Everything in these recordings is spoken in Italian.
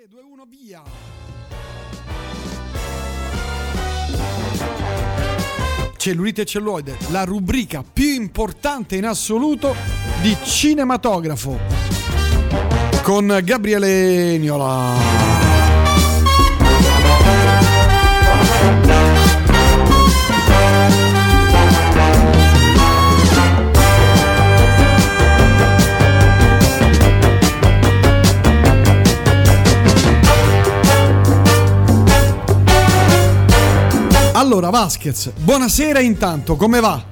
3, 2, 1, via. Cellulite e celluloide, la rubrica più importante in assoluto di cinematografo. Con Gabriele Niola. Allora, Vasquez, buonasera intanto, come va?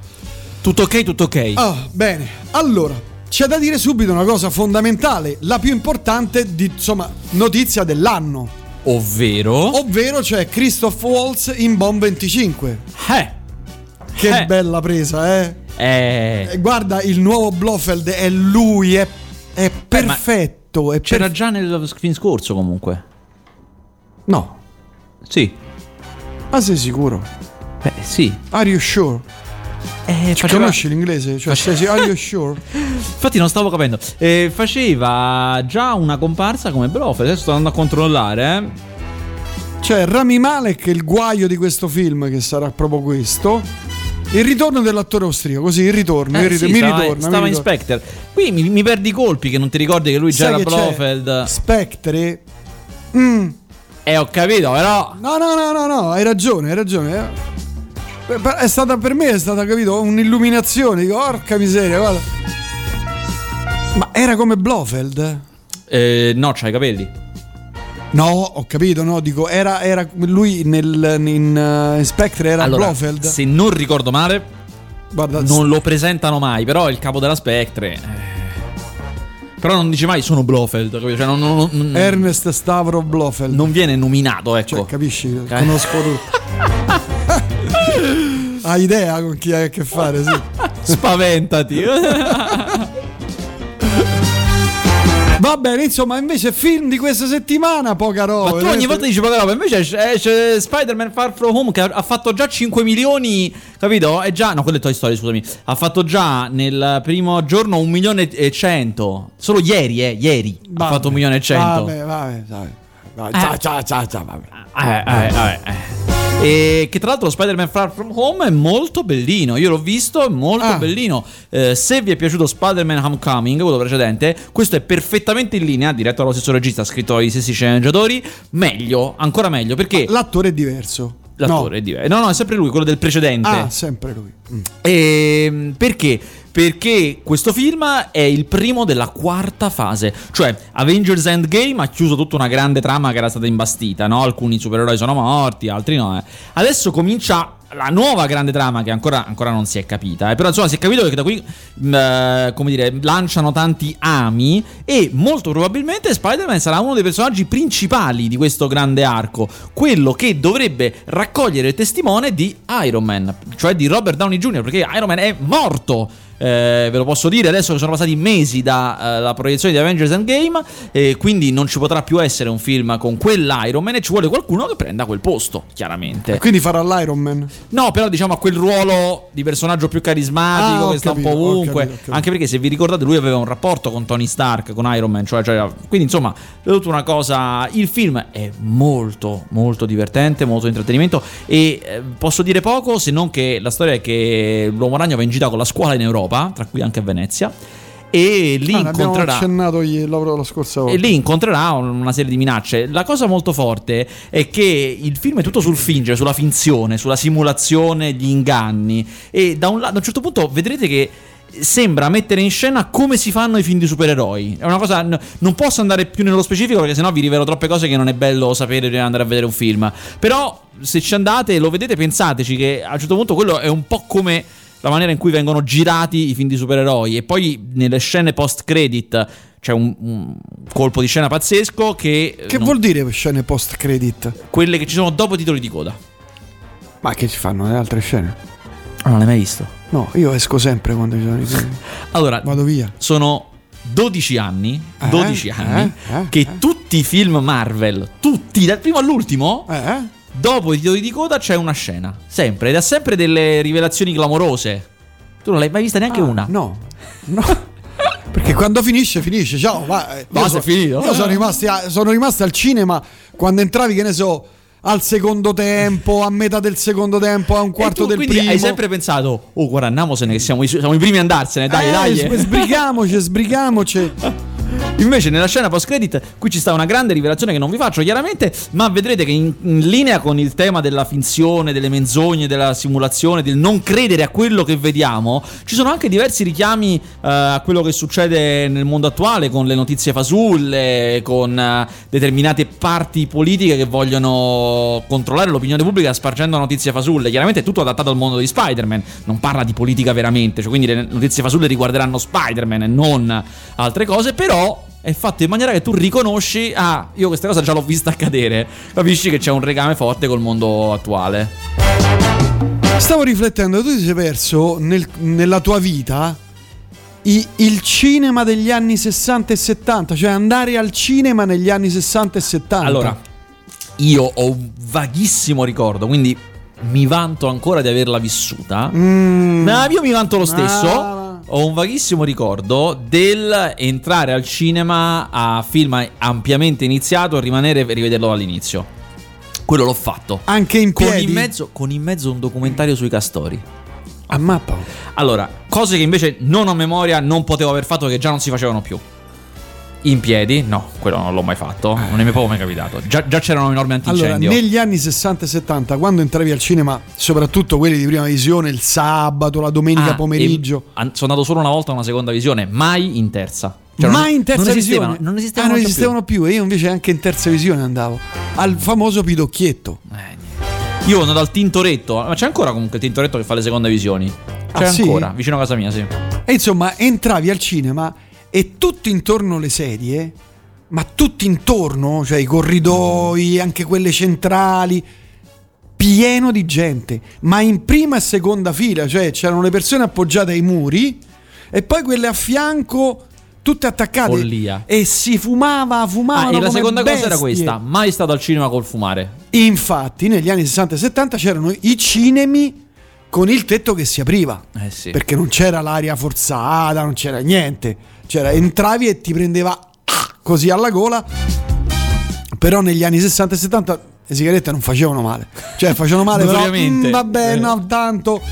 Tutto ok, tutto ok. Ah, bene. Allora, c'è da dire subito una cosa fondamentale, la più importante di, insomma, notizia dell'anno. Ovvero? Ovvero c'è Christoph Waltz in Bomb 25. Eh. Che Eh. bella presa, eh? Eh, Eh, Guarda, il nuovo Blofeld è lui, è, è perfetto. è c'era perf- già nel film scorso comunque. No, Sì. Ma sei sicuro? Eh, sì. Are you sure? Eh, faceva- Conosci l'inglese? Cioè, sei, are you sure? Infatti non stavo capendo. Eh, faceva già una comparsa come Blofeld. Adesso sto andando a controllare, eh. Cioè, Rami Malek, il guaio di questo film, che sarà proprio questo. Il ritorno dell'attore austriaco, così il ritorno, Eh, il ritorno sì, mi stava, ritorna. stava mi in ritorna. Spectre. Qui mi, mi perdi i colpi che non ti ricordi che lui già Sai era che c'è? Blofeld. Spectre. Mm. Eh, ho capito, però. No, no, no, no, no, hai ragione, hai ragione. eh. È stata per me è stata, capito, un'illuminazione. Dico, porca miseria, guarda. Ma era come Blofeld? Eh, no, c'ha i capelli. No, ho capito, no, dico, era, era lui nel, in, in Spectre era allora, Blofeld. se non ricordo male, Guarda, non lo presentano mai, però il capo della Spectre. eh. Però non dice mai sono Blofeld? Cioè, non, non- non- Ernest Stavro Blofeld. non viene nominato, ecco. Cioè, capisci? Conosco tutto. Hai idea con chi hai a che fare, sì. Spaventati. Va bene, insomma, invece film di questa settimana, poca roba. Ma tu ogni volta dici poca roba, invece esce, esce Spider-Man Far From Home che ha, fatto già 5 milioni, capito? È già, no, quello è Toy Story, scusami. Ha fatto già nel primo giorno 1 milione e 100. Solo ieri, eh, ieri. Ha fatto 1 milione e 100. Vabbè, vabbè, vabbè. Ciao, ciao, ciao, ciao, vabbè. Eh, eh, eh, eh. E che tra l'altro Spider-Man Far From Home è molto bellino. Io l'ho visto, è molto Ah. bellino. Eh, se vi è piaciuto Spider-Man Homecoming, quello precedente, questo è perfettamente in linea, diretto dallo stesso regista, scritto dagli stessi sceneggiatori. Meglio, ancora meglio, perché L'attore è diverso. l'attore No. è diverso. No, no, è sempre lui, quello del precedente. Ah, sempre lui. Mm. Ehm, perché? Perché questo film è il primo della quarta fase, cioè Avengers Endgame ha chiuso tutta una grande trama che era stata imbastita, no? Alcuni supereroi sono morti, altri no. eh. Adesso comincia la nuova grande trama che ancora, ancora non si è capita, eh. però insomma si è capito che da qui, mh, eh, come dire, lanciano tanti ami e molto probabilmente Spider-Man sarà uno dei personaggi principali di questo grande arco, quello che dovrebbe raccogliere il testimone di Iron Man, cioè di Robert Downey Jr., perché Iron Man è morto. Eh, ve lo posso dire adesso che sono passati mesi dalla proiezione di Avengers Endgame e quindi non ci potrà più essere un film con quell'Iron Man e ci vuole qualcuno che prenda quel posto chiaramente E quindi farà l'Iron Man. No, però diciamo a quel ruolo di personaggio più carismatico Ah, che sta capito, un po' ovunque. capito, capito. Anche perché se vi ricordate, lui aveva un rapporto con Tony Stark, con Iron Man. Cioè, cioè, quindi, insomma, è tutta una cosa. Il film è molto, molto divertente, molto intrattenimento. E eh, posso dire poco se non che la storia è che l'uomo ragno va in gita con la scuola in Europa, tra cui anche Venezia. E lì Ah, incontrerà. E lì incontrerà un- una serie di minacce. La cosa molto forte è che il film è tutto sul fingere, sulla finzione, sulla simulazione, gli inganni. E da un, da un certo punto vedrete che sembra mettere in scena come si fanno i film di supereroi. È una cosa. n- Non posso andare più nello specifico perché sennò vi rivelo troppe cose che non è bello sapere prima di andare a vedere un film. Però, se ci andate e lo vedete, pensateci che a un certo punto quello è un po' come la maniera in cui vengono girati i film di supereroi e poi nelle scene post credit c'è un, un colpo di scena pazzesco che, Che non- vuol dire scene post credit? quelle che ci sono dopo i titoli di coda Ma che ci fanno le altre scene? Ah, non l'hai mai visto No, io esco sempre quando ci sono i film. allora Vado via. sono 12 anni Eh, 12 eh, anni eh, che eh. tutti i film Marvel tutti dal primo all'ultimo Eh, eh? Dopo i titoli di coda c'è una scena sempre ed ha sempre delle rivelazioni clamorose tu non l'hai mai vista neanche Ah, una No. No. Perché quando finisce, finisce. Ciao, va. eh, Basta, so- è finito. Io sono rimasto, sono rimasto al cinema quando entravi, che ne so, al secondo tempo, a metà del secondo tempo, a un quarto tu del primo. hai sempre pensato, oh, guarda, andiamosene, che siamo i, siamo i primi a andarsene, dai, eh, dai. s- Sbrigamoci, sbrigamoci. Invece nella scena post credit qui ci sta una grande rivelazione che non vi faccio chiaramente, ma vedrete che in, in linea con il tema della finzione, delle menzogne, della simulazione, del non credere a quello che vediamo, ci sono anche diversi richiami eh, a quello che succede nel mondo attuale con le notizie fasulle, con eh, determinate parti politiche che vogliono controllare l'opinione pubblica spargendo notizie fasulle. Chiaramente è tutto adattato al mondo di Spider-Man, non parla di politica veramente, cioè quindi le notizie fasulle riguarderanno Spider-Man e non altre cose, però è fatto in maniera che tu riconosci, ah, io questa cosa già l'ho vista accadere, capisci che c'è un legame forte col mondo attuale. Stavo riflettendo, tu ti sei perso nel- nella tua vita i- il cinema degli anni 60 e 70, cioè andare al cinema negli anni 60 e 70. Allora, io ho un vaghissimo ricordo, quindi mi vanto ancora di averla vissuta. Mm, Ma io mi vanto lo stesso. Ah. Ho un vaghissimo ricordo del entrare al cinema a film ampiamente iniziato e rimanere e rivederlo dall'inizio. Quello l'ho fatto. anche in Con piedi. in, mezzo, con in mezzo un documentario sui castori. a mappa. Allora, cose che invece non ho memoria, non potevo aver fatto, che già non si facevano più. In piedi, no, quello non l'ho mai fatto, non è mai proprio mai capitato. Già, già c'erano enormi Allora, antincendio. negli anni 60 e 70, quando entravi al cinema, soprattutto quelli di prima visione, il sabato, la domenica Ah, pomeriggio, sono andato solo una volta a una seconda visione, mai in terza. Cioè, non- mai in terza non esistevano, visione, Non Ah, esistevano, non già esistevano più. E io invece anche in terza visione andavo al famoso pidocchietto. più. Eh. Io sono dal Tintoretto, ma c'è ancora comunque il Tintoretto che fa le seconde visioni. C'è Ah, sì? ancora, vicino a casa mia, sì. E insomma, entravi al cinema e tutti intorno le sedie, ma tutti intorno, cioè i corridoi, anche quelle centrali, pieno di gente, ma in prima e seconda fila, cioè c'erano le persone appoggiate ai muri e poi quelle a fianco tutte attaccate Follia. e si fumava, fumavano Ah, e la seconda cosa era bestie. questa: mai stato al cinema col fumare. Infatti, negli anni 60 e 70 c'erano i cinemi con il tetto che si apriva. Eh sì. Perché non c'era l'aria forzata, non c'era niente. C'era, entravi e ti prendeva così alla gola. Però negli anni 60 e 70 le sigarette non facevano male. Cioè facevano male, però mm, vabbè, Eh. no, tanto.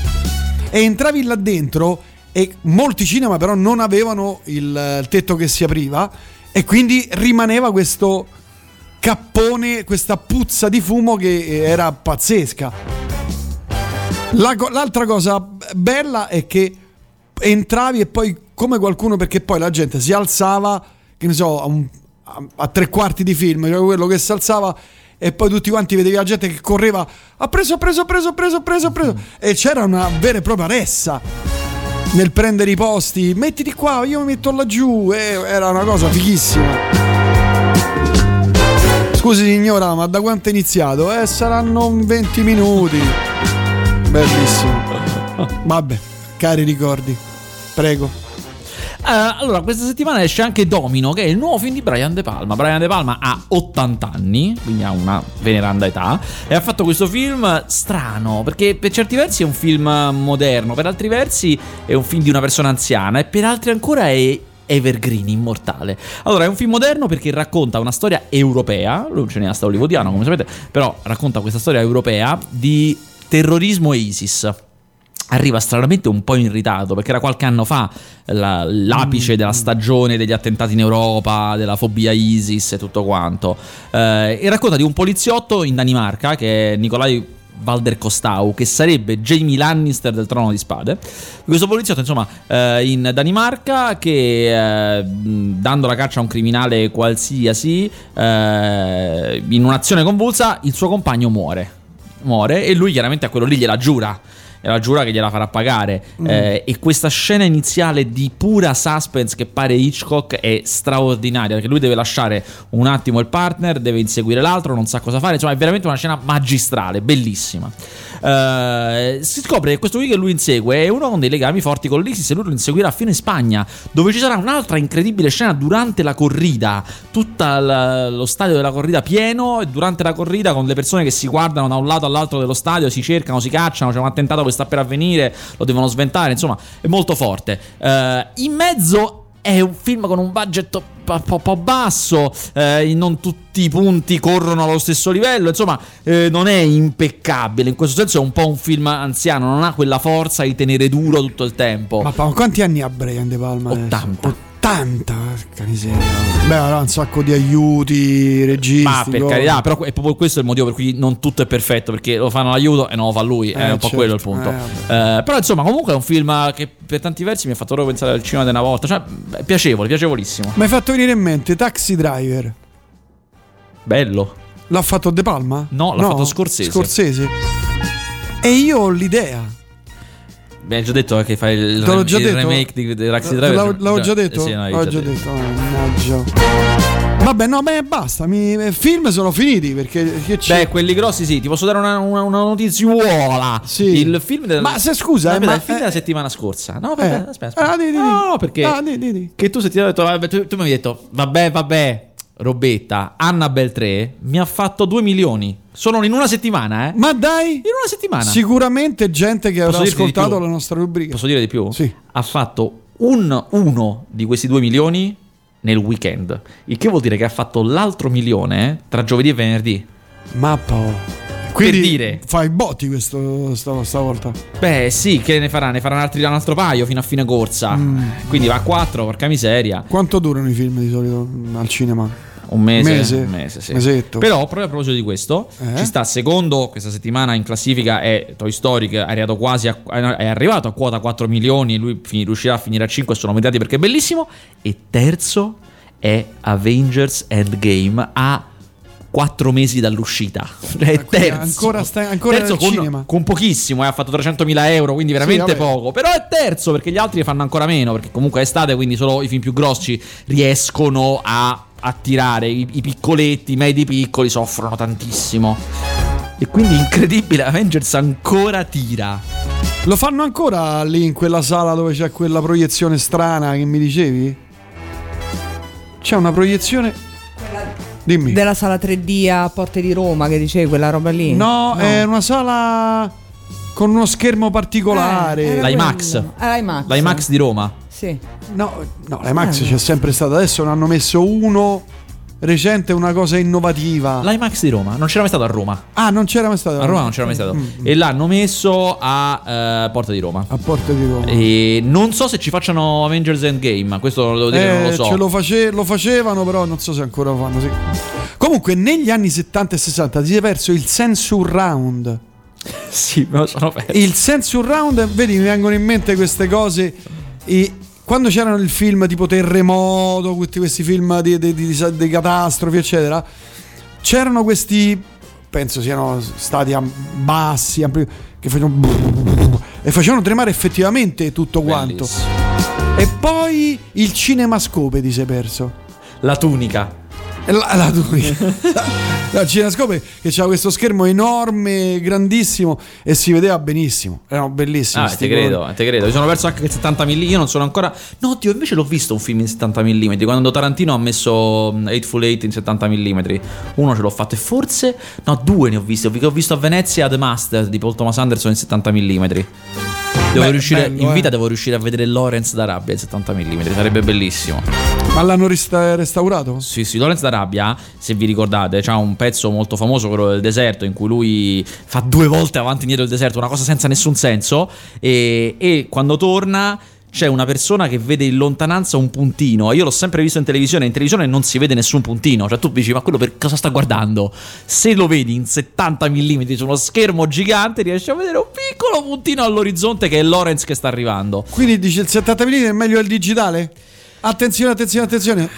E entravi là dentro e molti cinema però non avevano il, il tetto che si apriva e quindi rimaneva questo cappone, questa puzza di fumo che era pazzesca. La l'altra cosa bella è che entravi e poi come qualcuno perché poi la gente si alzava, che ne so, a, un- a- a tre quarti di film, cioè quello che si alzava e poi tutti quanti vedevi la gente che correva, ha preso, ha preso, ha preso, ha preso, ha preso, ha preso e c'era una vera e propria ressa nel prendere i posti, mettiti qua, io mi metto laggiù, e era una cosa fighissima. Scusi signora, ma da quanto è iniziato? Eh, saranno 20 minuti. Bellissimo. Vabbè, cari ricordi. Prego. Eh, allora, questa settimana esce anche Domino, che è il nuovo film di Brian De Palma. Brian De Palma ha 80 anni, quindi ha una veneranda età, e ha fatto questo film strano, perché per certi versi è un film moderno, per altri versi è un film di una persona anziana, e per altri ancora è evergreen, immortale. Allora, è un film moderno perché racconta una storia europea, lui è un cineasta hollywoodiano, come sapete, però racconta questa storia europea di terrorismo e ISIS arriva stranamente un po' in ritardo perché era qualche anno fa la- l'apice della stagione degli attentati in Europa, della fobia ISIS e tutto quanto. Eh, e racconta di un poliziotto in Danimarca che è Nicolai Valder Costau, che sarebbe Jamie Lannister del Trono di Spade. Questo poliziotto, insomma, eh, in Danimarca che eh, mh, dando la caccia a un criminale qualsiasi, eh, in un'azione convulsa, il suo compagno muore. Muore e lui chiaramente a quello lì gliela giura la giura che gliela farà pagare. Eh, e questa scena iniziale di pura suspense che pare Hitchcock è straordinaria perché lui deve lasciare un attimo il partner, deve inseguire l'altro, non sa cosa fare. Insomma, è veramente una scena magistrale, bellissima. Eh, si scopre che questo qui che lui insegue è uno con dei legami forti con l'ISIS e lui lo inseguirà fino in Spagna, dove ci sarà un'altra incredibile scena durante la corrida. Tutto lo stadio della corrida pieno e durante la corrida con le persone che si guardano da un lato all'altro dello stadio, si cercano, si cacciano, c'è un attentato che sta per avvenire, lo devono sventare, insomma, è molto forte. Eh, in mezzo è un film con un budget un po', basso, eh, non tutti i punti corrono allo stesso livello, insomma eh, non è impeccabile, in questo senso è un po' un film anziano, non ha quella forza di tenere duro tutto il tempo. Ma quanti anni ha Brian De Palma? 80. 80, porca miseria. Beh, avrà un sacco di aiuti, registi. Ma per cose. carità, però è proprio questo il motivo per cui non tutto è perfetto, perché lo fanno l'aiuto e non lo fa lui, è Eh, un po' certo. quello il punto. Eh, Eh, però insomma, comunque è un film che per tanti versi mi ha fatto proprio pensare al cinema di una volta, cioè è piacevole, piacevolissimo. Mi hai fatto venire in mente Taxi Driver. Bello. L'ha fatto De Palma? No, l'ha fatto Scorsese. Scorsese. E io ho l'idea. Beh, già detto che fai il, l'ho già il detto? remake di, di Taxi Driver. L'avevo, l'avevo già detto? Sì, no, L'avevo già detto. Mannaggia. Vabbè, no, beh, basta. Mi, i film sono finiti perché che c'è? Beh, quelli grossi sì, ti posso dare una, una, una notiziuola. Sì. Il film del, Ma se scusa, eh, ma- il film eh, della settimana scorsa. No, Eh. vabbè, aspetta, aspetta. Ah, di, di. No, no, perché Ah, di, di, di. che tu settimana detto, vabbè, tu, tu mi hai detto, vabbè, vabbè, robetta, Annabelle 3 mi ha fatto 2 milioni. Solo in una settimana, eh? Ma dai, In una settimana. sicuramente gente che avrà Posso di ascoltato la nostra rubrica. Posso dire di più? Sì. Ha fatto un, uno di questi 2 milioni nel weekend. Il che vuol dire che ha fatto l'altro milione tra giovedì e venerdì. Mappa. Quindi dire. fai botti questo sta- stavolta. Beh, sì, che ne farà? Ne farà un altro, un altro paio fino a fine corsa. Mm. Quindi va a 4, porca miseria. Quanto durano i film di solito al cinema? Un mese. Mese. Un mese, sì. Mesetto. Però, proprio a proposito di questo, Eh? ci sta secondo questa settimana in classifica è Toy Story che è arrivato quasi a, è arrivato a quota 4 milioni lui fi- riuscirà a finire a 5 sono meritati perché è bellissimo. E terzo è Avengers Endgame a 4 mesi dall'uscita. È terzo. ancora sta- ancora terzo con, cinema. con pochissimo, eh, ha fatto 300.000 euro, quindi veramente vabbè. poco. Però è terzo perché gli altri ne fanno ancora meno. Perché comunque è estate, quindi solo i film più grossi riescono a attirare. I, i piccoletti, i medi piccoli soffrono tantissimo. E quindi incredibile, Avengers ancora tira. Lo fanno ancora lì in quella sala dove c'è quella proiezione strana che mi dicevi? C'è una proiezione. Dimmi. Della sala 3D a Porte di Roma, che dicevi, quella roba lì. No, è una sala con uno schermo particolare. Eh, L'IMAX. Eh, l'IMAX. L'IMAX di Roma. Sì. No, no, l'IMAX Eh. c'è sempre stato. Adesso ne hanno messo uno recente, una cosa innovativa. L'IMAX di Roma. Non c'era mai stato a Roma. Ah, non c'era mai stato. A Roma non c'era mai stato. Mm. E l'hanno messo a eh, Porta di Roma. A Porta di Roma. E non so se ci facciano Avengers Endgame, questo lo devo dire, non lo Eh, so. ce lo, face- lo facevano, però non so se ancora lo fanno. sì. Comunque, negli anni 70 e 60 si è perso il sensor round. Sì, me lo sono perso. Il sensor round, vedi, mi vengono in mente queste cose. E quando c'erano il film tipo Terremoto, tutti questi film di, di- di- di- catastrofi, eccetera, c'erano questi, penso siano stati bassi, ampli, che facevano e facevano tremare effettivamente tutto quanto. Bellissimo. E poi il cinemascope ti sei perso. La tunica. La, la. No, il cinemascope che c'era questo schermo enorme, grandissimo e si vedeva benissimo. Erano bellissimi. Ah, sti te credo, colori. te credo. Mi sono perso anche il 70 mm. Io non sono ancora. No, Dio, invece l'ho visto un film in 70 mm. Quando Tarantino ha messo mm, Hateful Eight in 70 mm. Uno ce l'ho fatto e forse. No, due ne ho visti. Ho visto a Venezia The Master di Paul Thomas Anderson in 70 mm. Devo Beh, riuscire, bello, in vita eh. devo riuscire a vedere Lawrence d'Arabia in 70 mm. Sarebbe bellissimo. Ma l'hanno resta- restaurato? Sì, sì, Lorenz d'Arabia, se vi ricordate, c'ha un pezzo molto famoso, quello del deserto, in cui lui fa due volte avanti e indietro il deserto, una cosa senza nessun senso, e, e quando torna c'è una persona che vede in lontananza un puntino. Io l'ho sempre visto in televisione, in televisione non si vede nessun puntino, cioè tu dici ma quello per cosa sta guardando? Se lo vedi in 70 mm su uno schermo gigante riesci a vedere un piccolo puntino all'orizzonte che è Lorenz che sta arrivando. Quindi dice il 70 mm è meglio il digitale? Attenzione, attenzione, attenzione.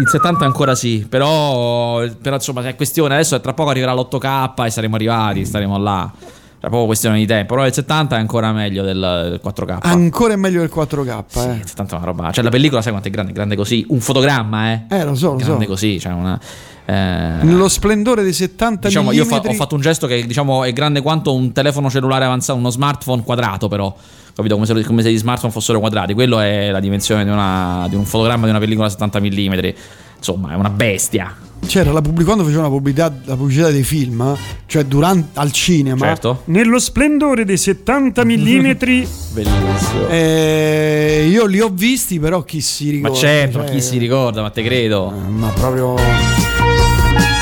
Il 70 ancora sì, però, però insomma è questione, adesso tra poco arriverà l'8K e saremo arrivati, staremo là. Tra poco questione di tempo, però il 70 è ancora meglio del, del 4K. Ancora è meglio il 4K, Sì, eh. il 70 è una roba. Cioè la pellicola sai quanto è grande? Grande così, un fotogramma, eh. Eh, lo so, lo grande so. così, cioè una eh, Nello splendore dei 70 Diciamo, mm. io fa- ho fatto un gesto che diciamo è grande quanto un telefono cellulare avanzato, uno smartphone quadrato, però. Capito? Come se, come se gli smartphone fossero quadrati. Quello è la dimensione di, una- di un fotogramma di una pellicola 70 mm. Insomma, è una bestia. c'era la pubblic- quando facevano la pubblicità, la pubblicità dei film, cioè durante al cinema, Certo. nello splendore dei 70 mm, Bellissimo. eh, io li ho visti, però chi si ma ricorda? certo, ma Cioè, chi si ricorda, ma te credo. eh, Ma proprio.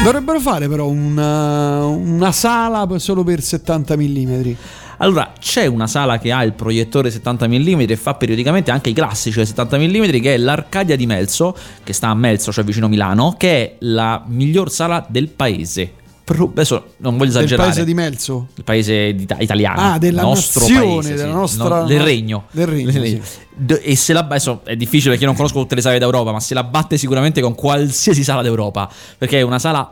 Dovrebbero fare però una, una sala solo per 70 mm. Allora, c'è una sala che ha il proiettore 70 mm e fa periodicamente anche i classici 70 mm, che è l'Arcadia di Melzo, che sta a Melzo, cioè vicino Milano, che è la miglior sala del paese. Adesso non voglio Del esagerare. paese di Melzo? Il paese italiano. Ah, della il nostro nazione, paese, della sì, nostra- no, del regno. del regno, sì. E se la adesso è difficile perché io non conosco tutte le sale d'Europa, ma se la batte sicuramente con qualsiasi sala d'Europa, perché è una sala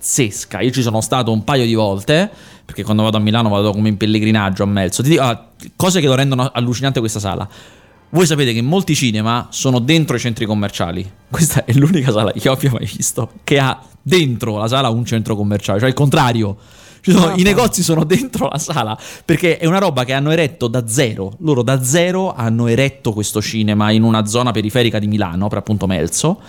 pazzesca. Io ci sono stato un paio di volte, perché quando vado a Milano vado come in pellegrinaggio a Melzo. Ti dico, ah, cose che lo rendono allucinante questa sala. Voi sapete che molti cinema sono dentro i centri commerciali. Questa è l'unica sala che io abbia mai visto che ha dentro la sala un centro commerciale, cioè il contrario. Ci sono- Ah, I ma- negozi sono dentro la sala perché è una roba che hanno eretto da zero. Loro da zero hanno eretto questo cinema in una zona periferica di Milano, per appunto Melzo.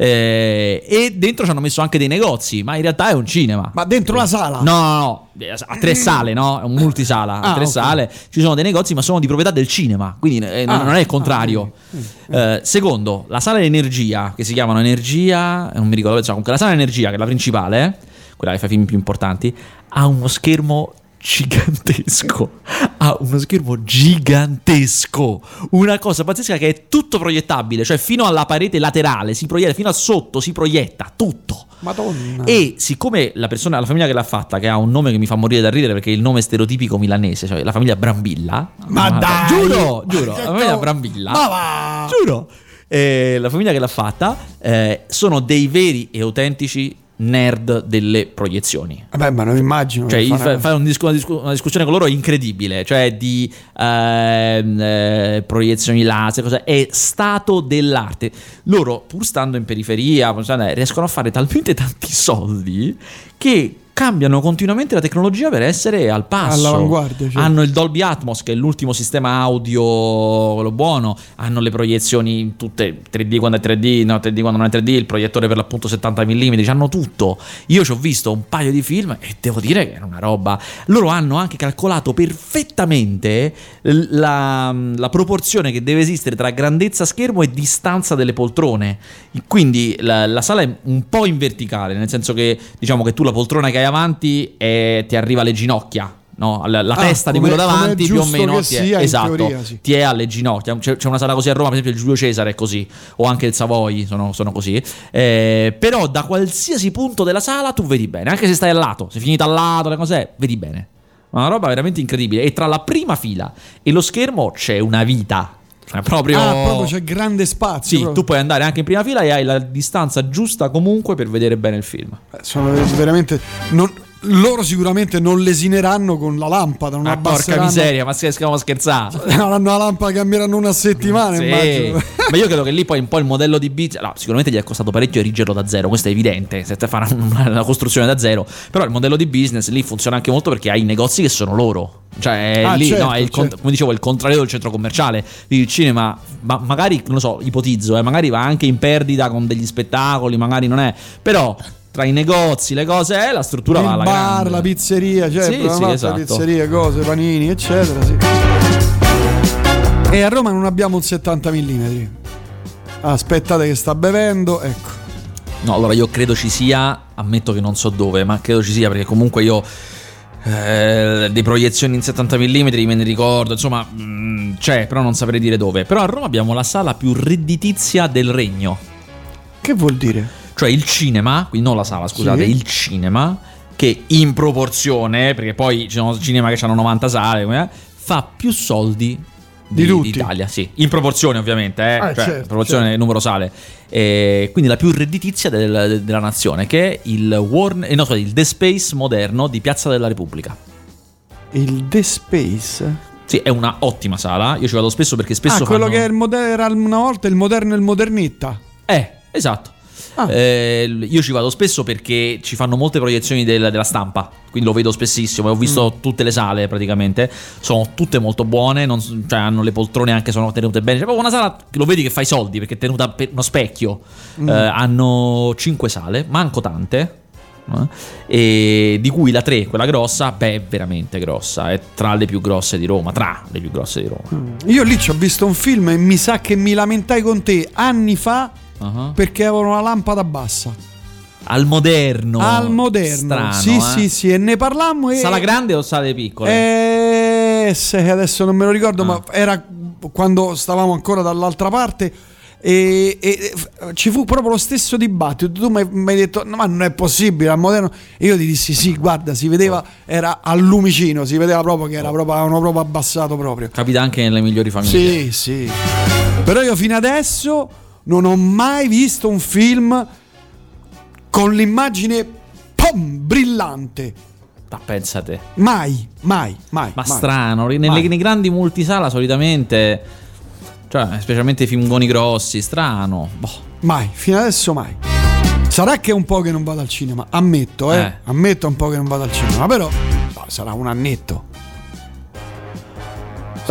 eh, e dentro ci hanno messo anche dei negozi, ma in realtà è un cinema. Ma dentro la sala? No, no, no, a tre sale, no? È un multisala, a Ah, tre ok. sale. Ci sono dei negozi, ma sono di proprietà del cinema, quindi eh, non- Ah, non è il contrario. Eh, secondo, la sala energia, che si chiamano Energia, non mi ricordo, insomma, comunque la sala energia, che è la principale, quella che fa i film più importanti, ha uno schermo gigantesco. Ha uno schermo gigantesco. Una cosa pazzesca che è tutto proiettabile, cioè fino alla parete laterale si proietta, fino a sotto si proietta tutto. Madonna. E siccome la persona, la famiglia che l'ha fatta, che ha un nome che mi fa morire da ridere perché è il nome stereotipico milanese, cioè la famiglia Brambilla. Ma Ah, dai! Giuro, giuro, la famiglia Brambilla. Ma va! Giuro. Eh, la famiglia che l'ha fatta eh, sono dei veri e autentici nerd delle proiezioni. Vabbè, ma non immagino. Cioè, fare un discu- una, discu- una discussione con loro è incredibile. Cioè, di ehm, eh, proiezioni laser, cosa- è stato dell'arte. Loro, pur stando in periferia, stando- riescono a fare talmente tanti soldi che cambiano continuamente la tecnologia per essere al passo. All'avanguardia, certo. Hanno il Dolby Atmos, che è l'ultimo sistema audio, quello buono. Hanno le proiezioni tutte 3D quando è 3D, no 3D quando non è 3D, il proiettore per l'appunto 70 mm, hanno tutto. Io ci ho visto un paio di film e devo dire che era una roba. Loro hanno anche calcolato perfettamente la, la proporzione che deve esistere tra grandezza schermo e distanza delle poltrone. Quindi la, la sala è un po' in verticale, nel senso che diciamo che tu la poltrona che hai avanti è- ti arriva alle ginocchia. No, la, la Ah, testa di quello davanti più o meno ti è, esatto, teoria, sì. ti è alle ginocchia. C'è, c'è una sala così a Roma, per esempio il Giulio Cesare è così, o anche il Savoy sono, sono così. Eh, però da qualsiasi punto della sala tu vedi bene, anche se stai al lato, se finita al lato, le cose, vedi bene. Una roba veramente incredibile. E tra la prima fila e lo schermo c'è una vita. Cioè, proprio. Ah, proprio c'è grande spazio. Sì, proprio. tu puoi andare anche in prima fila e hai la distanza giusta comunque per vedere bene il film. Sono veramente. non- loro sicuramente non lesineranno con la lampada. Non Ma porca miseria, ma stiamo scherzando. Avranno la lampada, cambieranno una settimana. Sì. Immagino. Ma io credo che lì poi un po' il modello di business. No, sicuramente gli è costato parecchio erigerlo da zero, questo è evidente. Se te fanno una, costruzione da zero. Però il modello di business lì funziona anche molto perché hai i negozi che sono loro. Cioè, è Ah, lì certo, no, è il certo. come dicevo, il contrario del centro commerciale. Il cinema, ma magari, non lo so, ipotizzo, eh, magari va anche in perdita con degli spettacoli, magari non è. Però. Tra i negozi, le cose, eh, la struttura va il alla bar, grande. la pizzeria, cioè, Sì, la sì, esatto. pizzeria, cose, panini, eccetera. sì. E a Roma non abbiamo un 70 mm. Aspettate che sta bevendo, ecco. No, allora io credo ci sia, ammetto che non so dove, ma credo ci sia perché comunque io eh, di proiezioni in 70 mm me ne ricordo, insomma mm, c'è, però non saprei dire dove. Però a Roma abbiamo la sala più redditizia del regno, Che vuol dire? Cioè il cinema, quindi non la sala, scusate, Sì. il cinema che in proporzione, perché poi ci sono cinema che hanno 90 sale, come- fa più soldi Di di, tutti. d'Italia, sì, in proporzione ovviamente, eh, Ah, cioè, certo, in proporzione numero sale. Eh, quindi la più redditizia del- della nazione, che è il, Warn- eh, no, scusate, il The Space moderno di Piazza della Repubblica. Il The Space? Sì, è una ottima sala, io ci vado spesso perché spesso ah, quello fanno- che è il moder- era una volta il moderno e il modernetta. Eh, esatto. Ah. Eh, io ci vado spesso perché ci fanno molte proiezioni del- della stampa, quindi lo vedo spessissimo. e Ho visto Mm. tutte le sale praticamente, sono tutte molto buone, non cioè hanno le poltrone anche sono tenute bene. C'è proprio una sala che lo vedi che fa i soldi perché è tenuta per uno specchio. Mm. Eh, hanno 5 sale, manco tante. eh, E di cui la 3, quella grossa, beh, è veramente grossa. È tra le più grosse di Roma. Tra le più grosse di Roma. Io lì ci ho visto un film e mi sa che mi lamentai con te anni fa Ah. perché avevano una lampada bassa. Al moderno. Al moderno. Strano, sì, eh. sì, sì, e ne parlammo e Sala grande o sale piccole? Eh, se adesso non me lo ricordo, Ah. ma era quando stavamo ancora dall'altra parte. E, e- e ci fu proprio lo stesso dibattito. Tu mi mi hai detto: No, ma non è possibile al moderno. E io ti dissi: Sì, guarda, si vedeva, era al lumicino, si vedeva proprio che era proprio, avevano proprio abbassato proprio. Capita anche nelle migliori famiglie. Sì, sì. Però io fino adesso non ho mai visto un film con l'immagine pom, brillante. Ma pensa te. Mai, mai, mai. Ma mai. strano, nelle, Mai. nei grandi multisala solitamente, cioè, specialmente i filmoni grossi, strano. Boh. Mai, fino adesso mai. Sarà che è un po' che non vado al cinema, ammetto, eh. Eh. Ammetto un po' che non vado al cinema, però no, sarà un annetto.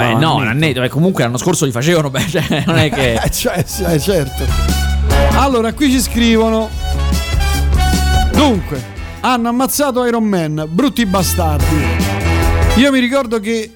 Beh, un no, annetto. Nannetto, beh, comunque l'anno scorso li facevano, beh, cioè, non è che... Eh, cioè, eh, certo. Allora, qui ci scrivono. Dunque, hanno ammazzato Iron Man, brutti bastardi. Io mi ricordo che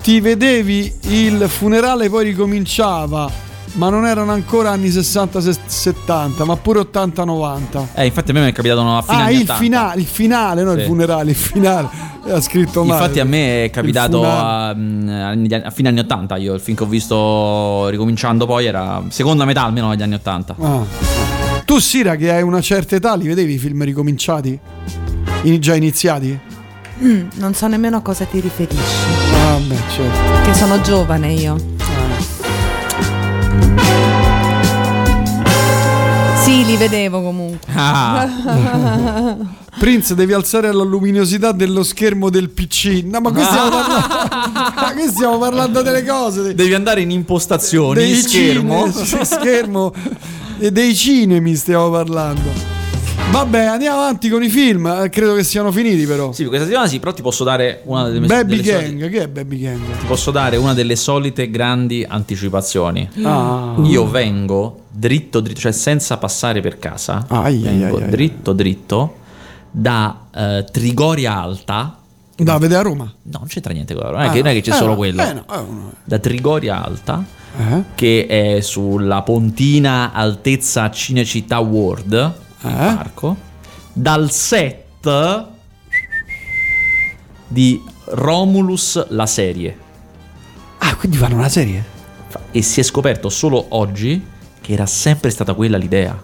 ti vedevi il funerale poi ricominciava, ma non erano ancora anni 60-70, ma pure 80-90. Eh, infatti a me mi è capitato a fine Ah, anni il 80. finale, il finale, no il Sì. funerale, il finale. Ha scritto male. Infatti a me è Il capitato a, mm, anni- a fine anni 80, io il film che ho visto ricominciando poi era seconda metà almeno degli anni 80. Ah. Tu, Sira, che hai una certa età, li vedevi i film ricominciati? In- già iniziati? Mm, non so nemmeno a cosa ti riferisci. Ah, beh, certo. Che sono giovane io. Li vedevo comunque. Ah, Prince, devi alzare la luminosità dello schermo del PC. No, ma qui stiamo parlando, ma qui stiamo parlando delle cose. devi andare in impostazioni, dei schermo. cine- schermo e dei cinemi stiamo parlando. Vabbè, andiamo avanti con i film. eh, Credo che siano finiti, però. Sì, questa settimana sì, però ti posso dare una delle Baby delle solite- Gang, che è Baby Gang? ti posso dare una delle solite grandi anticipazioni. Ah, Io vengo dritto dritto, cioè senza passare per casa. Ai, ai, vengo ai, ai. dritto dritto da eh, Trigoria Alta. da vedere a Roma. No, non c'entra niente quello, non è, Ah, che, non è che c'è eh, solo quello. eh, no, eh, no. Da Trigoria Alta, Eh? che è sulla pontina altezza Cinecittà World, il Eh? parco, dal set di Romulus la serie. Ah, quindi fanno una serie? E si è scoperto solo oggi che era sempre stata quella l'idea.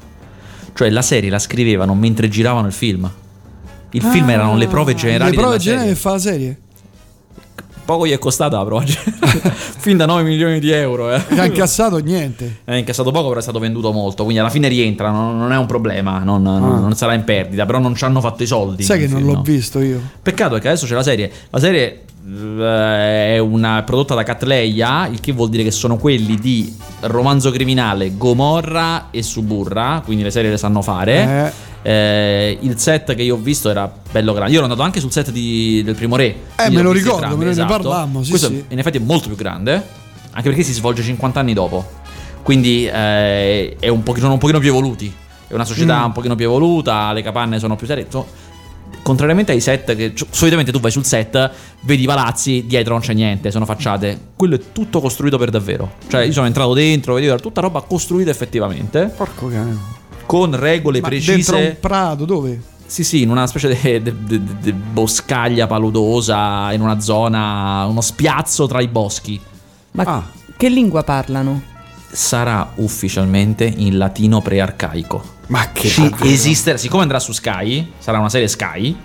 Cioè la serie la scrivevano mentre giravano il film. Il film erano le prove generali Ah, Le prove generali che fa la serie. Poco gli è costata la generale. fin da 9 milioni di euro. Eh. Che ha incassato niente. È incassato poco, però è stato venduto molto. Quindi alla fine rientra, non, non è un problema. Non, non- non sarà in perdita. Però non ci hanno fatto i soldi. Ah. Sai che il non film, l'ho no. visto io. Peccato è che adesso c'è la serie. La serie eh, è una prodotta da Catleya, il che vuol dire che sono quelli di Romanzo Criminale, Gomorra e Suburra, quindi le serie le sanno fare. Eh, il set che io ho visto era bello grande. Io ero andato anche sul set di- del primo re. quindi me lo ricordo, entrambi, me ne esatto. parlammo, sì, Questo sì. in effetti è molto più grande, anche perché si svolge 50 anni dopo. Quindi eh, è un pochino, sono un pochino più evoluti. È una società Mm. un pochino più evoluta, le capanne sono più serie. So- Contrariamente ai set che cioè, solitamente tu vai sul set, vedi i palazzi, dietro non c'è niente, sono facciate. Quello è tutto costruito per davvero. Cioè, io sono entrato dentro, vedevo era tutta roba costruita effettivamente, Porco cane. Con regole Ma precise. dentro un prato, dove? Sì, sì, in una specie di boscaglia paludosa, in una zona, uno spiazzo tra i boschi. Ma Ah. che lingua parlano? Sarà ufficialmente in latino prearcaico. Ma che Ci esisterà, siccome andrà su Sky, sarà una serie Sky,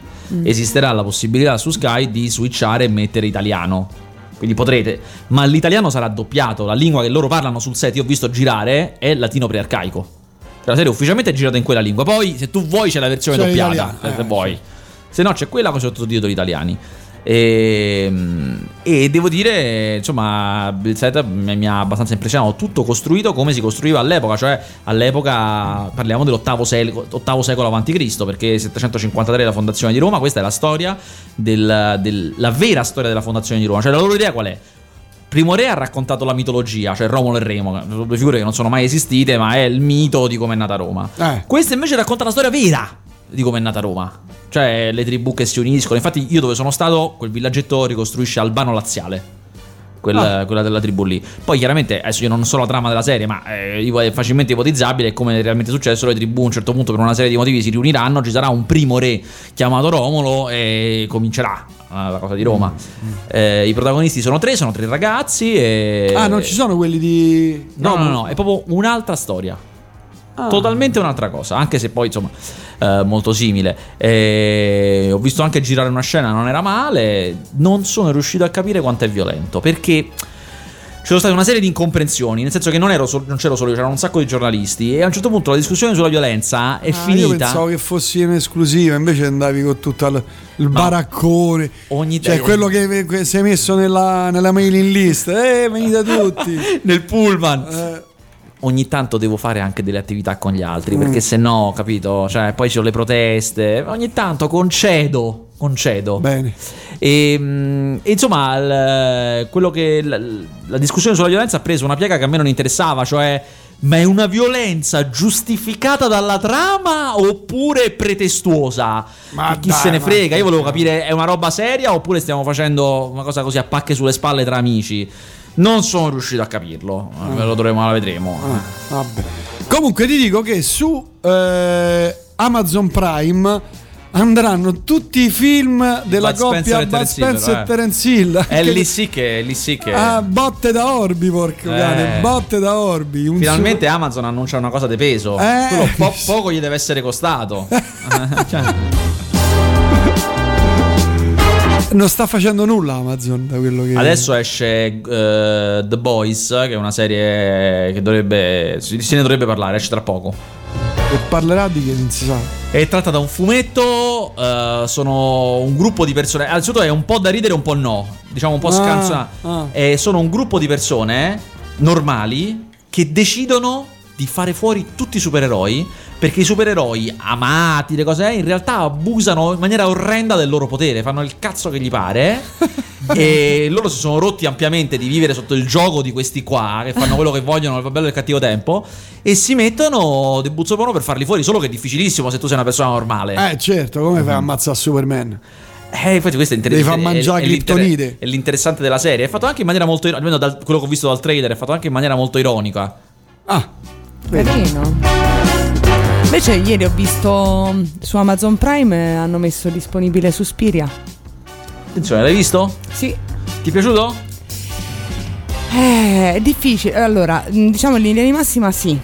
esisterà la possibilità su Sky di switchare e mettere italiano. Quindi potrete, ma l'italiano sarà doppiato, la lingua che loro parlano sul set, io ho visto girare, è latino prearcaico. La serie ufficialmente è girata in quella lingua. Poi, se tu vuoi, c'è la versione C'è doppiata. l'italiano, se eh, vuoi. Se no, c'è quella con i sottotitoli italiani. E, e devo dire, insomma, il set mi, ha abbastanza impressionato. Tutto costruito come si costruiva all'epoca, cioè all'epoca parliamo dell'ottavo secolo, secolo a.C., perché 753 è la fondazione di Roma. Questa è la storia, del, del- la vera storia della fondazione di Roma. Cioè, la loro idea qual è? Primo Re ha raccontato la mitologia, cioè Romolo e Remo, due figure che non sono mai esistite, ma è il mito di come è nata Roma. Eh. Questa invece racconta la storia vera di come è nata Roma. Cioè le tribù che si uniscono. Infatti, io dove sono stato, quel villaggetto ricostruisce Albano Laziale. Quella, Ah. quella della tribù lì. Poi chiaramente, adesso io non so la trama della serie, ma eh, è facilmente ipotizzabile come è realmente successo. Le tribù a un certo punto per una serie di motivi si riuniranno, ci sarà un primo re chiamato Romolo e comincerà eh, la cosa di Roma. Eh, I protagonisti sono tre, sono tre ragazzi e... Ah, non ci sono quelli di. No, no, no, è proprio un'altra storia. Ah. Totalmente un'altra cosa, anche se poi insomma eh, molto simile. Eh, ho visto anche girare una scena, non era male. Non sono riuscito a capire quanto è violento perché ci sono state una serie di incomprensioni. Nel senso che non, ero sol- non c'ero solo io, c'erano un sacco di giornalisti. E a un certo punto la discussione sulla violenza è Ah, Io finita. pensavo che fossi in esclusiva, invece andavi con tutto il, il baraccone. Ogni Cioè, quello che, che sei messo nella, nella mailing list. Eh, venite tutti. nel pullman. Eh, ogni tanto devo fare anche delle attività con gli altri, Mm. perché se no, capito? Cioè, poi ci sono le proteste. Ogni tanto concedo, concedo. bene. E, mm, e insomma, quello che la, la discussione sulla violenza ha preso una piega che a me non interessava, cioè. Ma è una violenza giustificata dalla trama oppure pretestuosa? Ma chi dai, se ne frega? Io volevo capire, è una roba seria oppure stiamo facendo una cosa così a pacche sulle spalle tra amici? Non sono riuscito a capirlo. Mm. Lo dovremo, la vedremo. Ah. Comunque ti dico che su eh, Amazon Prime andranno tutti i film della Bud coppia Spencer e Bud Terence Hill, eh. e. È lì sì che. Lì sì che Ah, botte da Orbi, porco Eh. cane, botte da Orbi. un Finalmente Amazon annuncia una cosa di peso. Eh. Quello po- poco gli deve essere costato. Cioè, so- non sta facendo nulla Amazon da quello che adesso esce eh, The Boys, che è una serie che dovrebbe. Se ne dovrebbe parlare, esce tra poco. E parlerà di che non si sa. È tratta da un fumetto. eh, sono un gruppo di persone. Anzitutto è un po' da ridere un po' no. Diciamo un po' Ah, scansa. ah. Eh, sono un gruppo di persone normali che decidono di fare fuori tutti i supereroi. Perché i supereroi amati, le cose, eh, in realtà abusano in maniera orrenda del loro potere. Fanno il cazzo che gli pare. e loro si sono rotti ampiamente di vivere sotto il gioco di questi qua. Che fanno quello che vogliono nel bello e il cattivo tempo. E si mettono di buzzo per farli fuori. Solo che è difficilissimo se tu sei una persona normale. Eh certo, come fai a ammazzare Superman? Eh, infatti questo è Devi interessante. far mangiare Kryptonite. È l'interessante della serie. È fatto anche in maniera molto ironica. Almeno da quello che ho visto dal trailer, è fatto anche in maniera molto ironica. Ah, Carino. Invece ieri ho visto mm, su Amazon Prime eh, hanno messo disponibile Suspiria. Attenzione, l'hai visto? Sì. Ti è piaciuto? Eh, è difficile. Allora, mm, diciamo in linea di massima sì.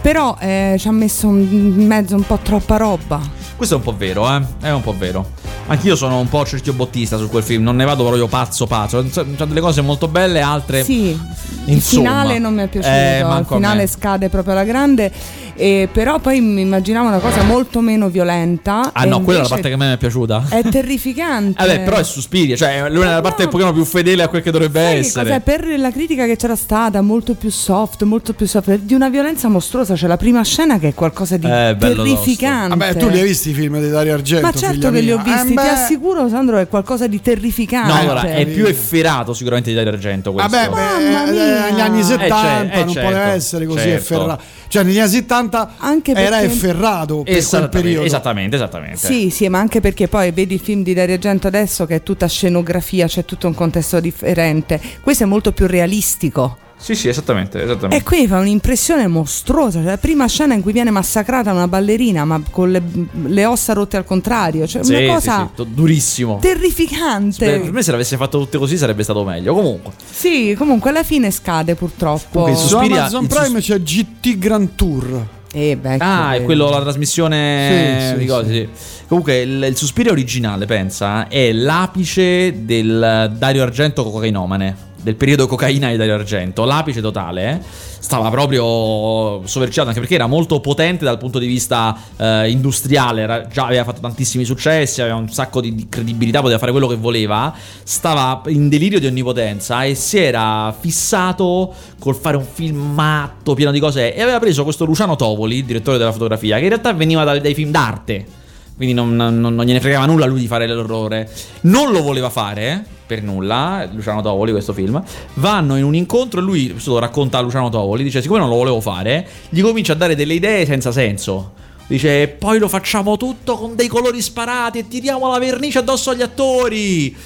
Però eh, ci ha messo in mezzo un po' troppa roba. Questo è un po' vero, eh. È un po' vero. Anch'io sono un po' cerchio bottista su quel film. Non ne vado proprio pazzo pazzo. C'è delle cose molto belle, altre. Sì, il Insomma. finale non mi è piaciuto. Eh, il finale scade proprio alla grande. E però poi mi immaginavo una cosa molto meno violenta. Ah no, quella è la parte che a me mi è piaciuta. È terrificante. Vabbè, però è Suspiria, cioè lui è la parte un pochino più fedele a quel che dovrebbe Sai che essere. cos'è? Per la critica che c'era stata, molto più soft, molto più soft, di una violenza mostruosa. C'è la prima scena che è qualcosa di Eh, terrificante. vabbè, tu li hai visti i film di Dario Argento? Ma certo che li ho visti, Eh, ti assicuro, Sandro, è qualcosa di terrificante. No, allora, è Cioè, più efferato sicuramente di Dario Argento questo. Vabbè, Mamma beh, mia. eh, negli anni 70 eh, non certo, poteva essere così certo. efferrato. Cioè, negli anni 70 Anche era perché- efferrato per quel periodo. esattamente, esattamente. Sì, sì, ma anche perché poi vedi il film di Dario Argento adesso che è tutta scenografia, c'è tutto un contesto differente. Questo è molto più realistico. Sì, sì, esattamente, esattamente. E qui fa un'impressione mostruosa. Cioè, la prima scena in cui viene massacrata una ballerina, ma con le, le ossa rotte al contrario. Cioè, Sì, una sì, cosa sì, to- durissimo. terrificante. Beh, per me se l'avesse fatto tutte così sarebbe stato meglio. Comunque, Sì, comunque alla fine scade purtroppo. Comunque Su Amazon Prime c'è GT Grand Tour. Eh, beh, ah, è quello la trasmissione Sì, sì, di cose, sì. sì. Comunque il, il Suspiria originale, pensa, è l'apice del Dario Argento cocainomane. Del periodo cocaina di Dario Argento, l'apice totale, eh, stava proprio soverchiato anche perché era molto potente dal punto di vista eh, industriale, era- già aveva fatto tantissimi successi, aveva un sacco di, di credibilità, poteva fare quello che voleva, stava in delirio di onnipotenza e si era fissato col fare un film matto, pieno di cose e aveva preso questo Luciano Tovoli, direttore della fotografia, che in realtà veniva dai, dai film d'arte. Quindi non, non- non gliene fregava nulla lui di fare l'orrore. Non lo voleva fare per nulla. Luciano Tovoli, questo film. Vanno in un incontro e lui, lo racconta a Luciano Tovoli. Dice: Siccome non lo volevo fare, gli comincia a dare delle idee senza senso. Dice: Poi lo facciamo tutto con dei colori sparati e tiriamo la vernice addosso agli attori.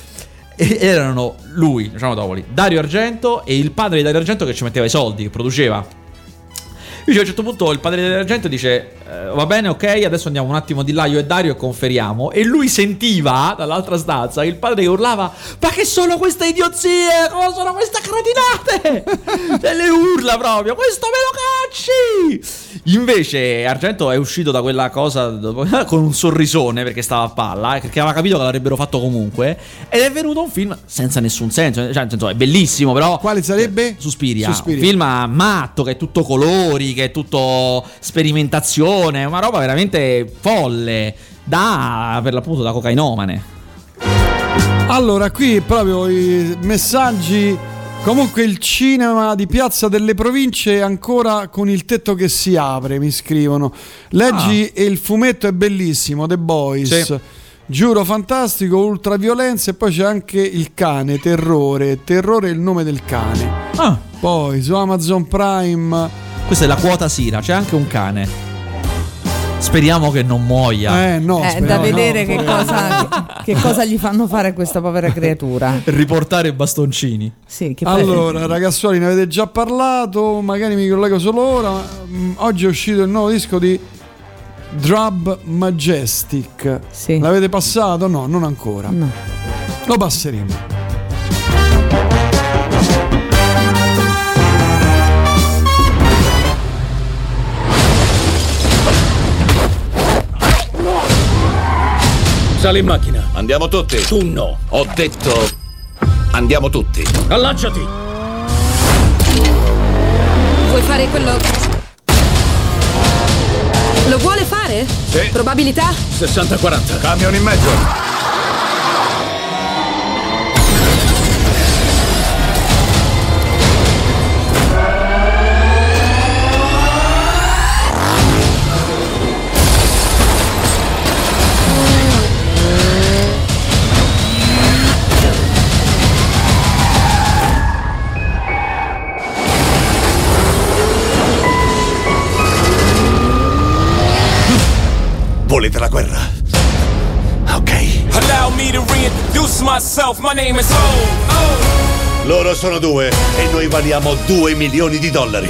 E erano lui, Luciano Tovoli, Dario Argento e il padre di Dario Argento che ci metteva i soldi, che produceva. Dice a un certo punto il padre dell'argento dice eh, va bene ok adesso andiamo un attimo di là io e Dario e conferiamo. E lui sentiva dall'altra stanza il padre che urlava ma che sono queste idiozie? Cosa sono queste cretinate? E le urla proprio questo me lo cacci! Invece Argento è uscito da quella cosa con un sorrisone perché stava a palla eh, perché aveva capito che l'avrebbero fatto comunque ed è venuto un film senza nessun senso. Cioè nel senso è bellissimo però Quale sarebbe? Suspiria, Suspiria. un film matto che è tutto colori, che è tutto sperimentazione, una roba veramente folle, da per l'appunto da cocainomane. Allora, qui proprio i messaggi. Comunque il cinema di Piazza delle Province è ancora con il tetto che si apre, mi scrivono. Leggi e il fumetto è bellissimo, The Boys. Sì. Giuro fantastico, ultraviolenza e poi c'è anche il cane, terrore. Terrore è il nome del cane. Ah, Poi su Amazon Prime questa è la quota Sira, c'è anche un cane. Speriamo che non muoia. Eh no, Eh, da di no, vedere che, cosa, che cosa gli fanno fare a questa povera creatura. Riportare i bastoncini. Sì, Allora, ragazzuoli, ne avete già parlato, magari mi collego solo ora. mm, oggi è uscito il nuovo disco di Drub Majestic. Sì. L'avete passato? No, non ancora. No. Lo passeremo. Sali in macchina. Andiamo tutti. Tu no. Ho detto andiamo tutti. Allacciati. Vuoi fare quello. Lo vuole fare? Sì. Probabilità? 60-40. Camion in mezzo. Loro sono due e noi valiamo 2 milioni di dollari.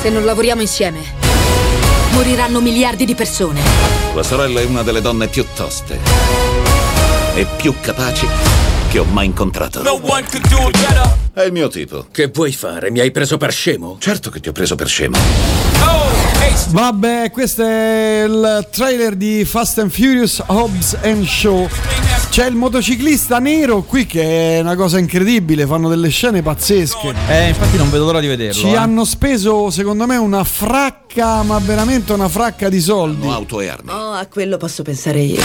Se non lavoriamo insieme, moriranno miliardi di persone. Tua sorella è una delle donne più toste e più capaci che ho mai incontrato. No one could do it better. È il mio tipo. Che vuoi fare? Mi hai preso per scemo? Certo che ti ho preso per scemo. Oh. Vabbè, questo è il trailer di Fast and Furious Hobbs and Show. C'è il motociclista nero qui che è una cosa incredibile, fanno delle scene pazzesche. Eh, infatti non vedo l'ora di vederlo. Ci eh. hanno speso, secondo me, una fracca, ma veramente una fracca di soldi. No auto e armi. Oh, a quello posso pensare io.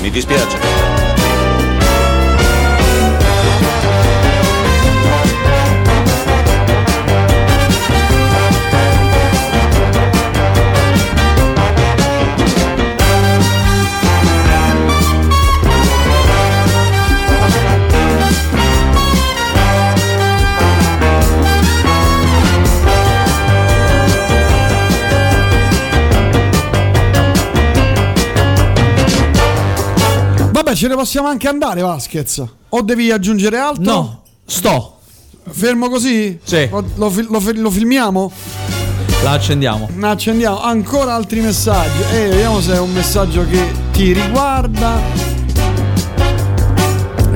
Mi dispiace. Vabbè, ce ne possiamo anche andare, Vasquez. O devi aggiungere altro? No, sto. Fermo così? Sì. Lo, lo lo fi- lo filmiamo? La accendiamo. Accendiamo ancora altri messaggi. E vediamo se è un messaggio che ti riguarda.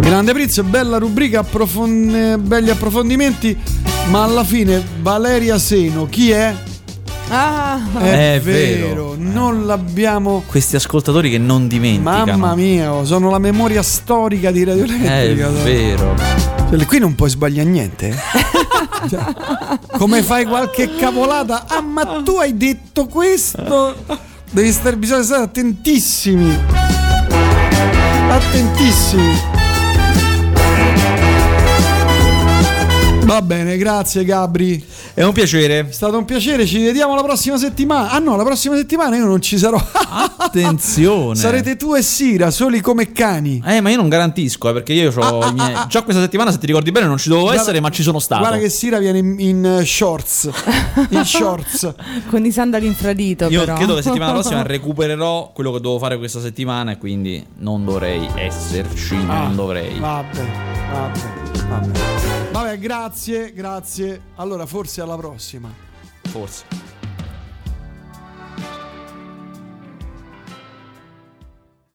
Grande Prizio, bella rubrica, approfon- belli approfondimenti. Ma alla fine Valeria Seno, chi è? Ah, È, È vero, vero. non l'abbiamo. Questi ascoltatori che non dimenticano. Mamma mia, oh, sono la memoria storica di Radio È Elettrica. vero. Cioè, qui non puoi sbagliare niente. eh. Cioè, come fai qualche cavolata? Ah, ma tu hai detto questo? Devi stare, bisogna stare attentissimi. Attentissimi. Va bene, grazie Gabri. È un piacere. È stato un piacere, ci vediamo la prossima settimana. Ah no, la prossima settimana io non ci sarò. Attenzione. Sarete tu e Sira, soli come cani. Eh, ma io non garantisco, eh, perché io ho i miei... Già questa settimana, se ti ricordi bene, non ci dovevo Guarda- essere, ma ci sono stato. Guarda che Sira viene in, in, eh, shorts. In shorts. con i sandali infradito Io però. credo che settimana prossima recupererò quello che dovevo fare questa settimana e quindi non dovrei esserci, Ah, non dovrei. Vabbè, vabbè, vabbè. Grazie, grazie. Allora, forse alla prossima. Forse.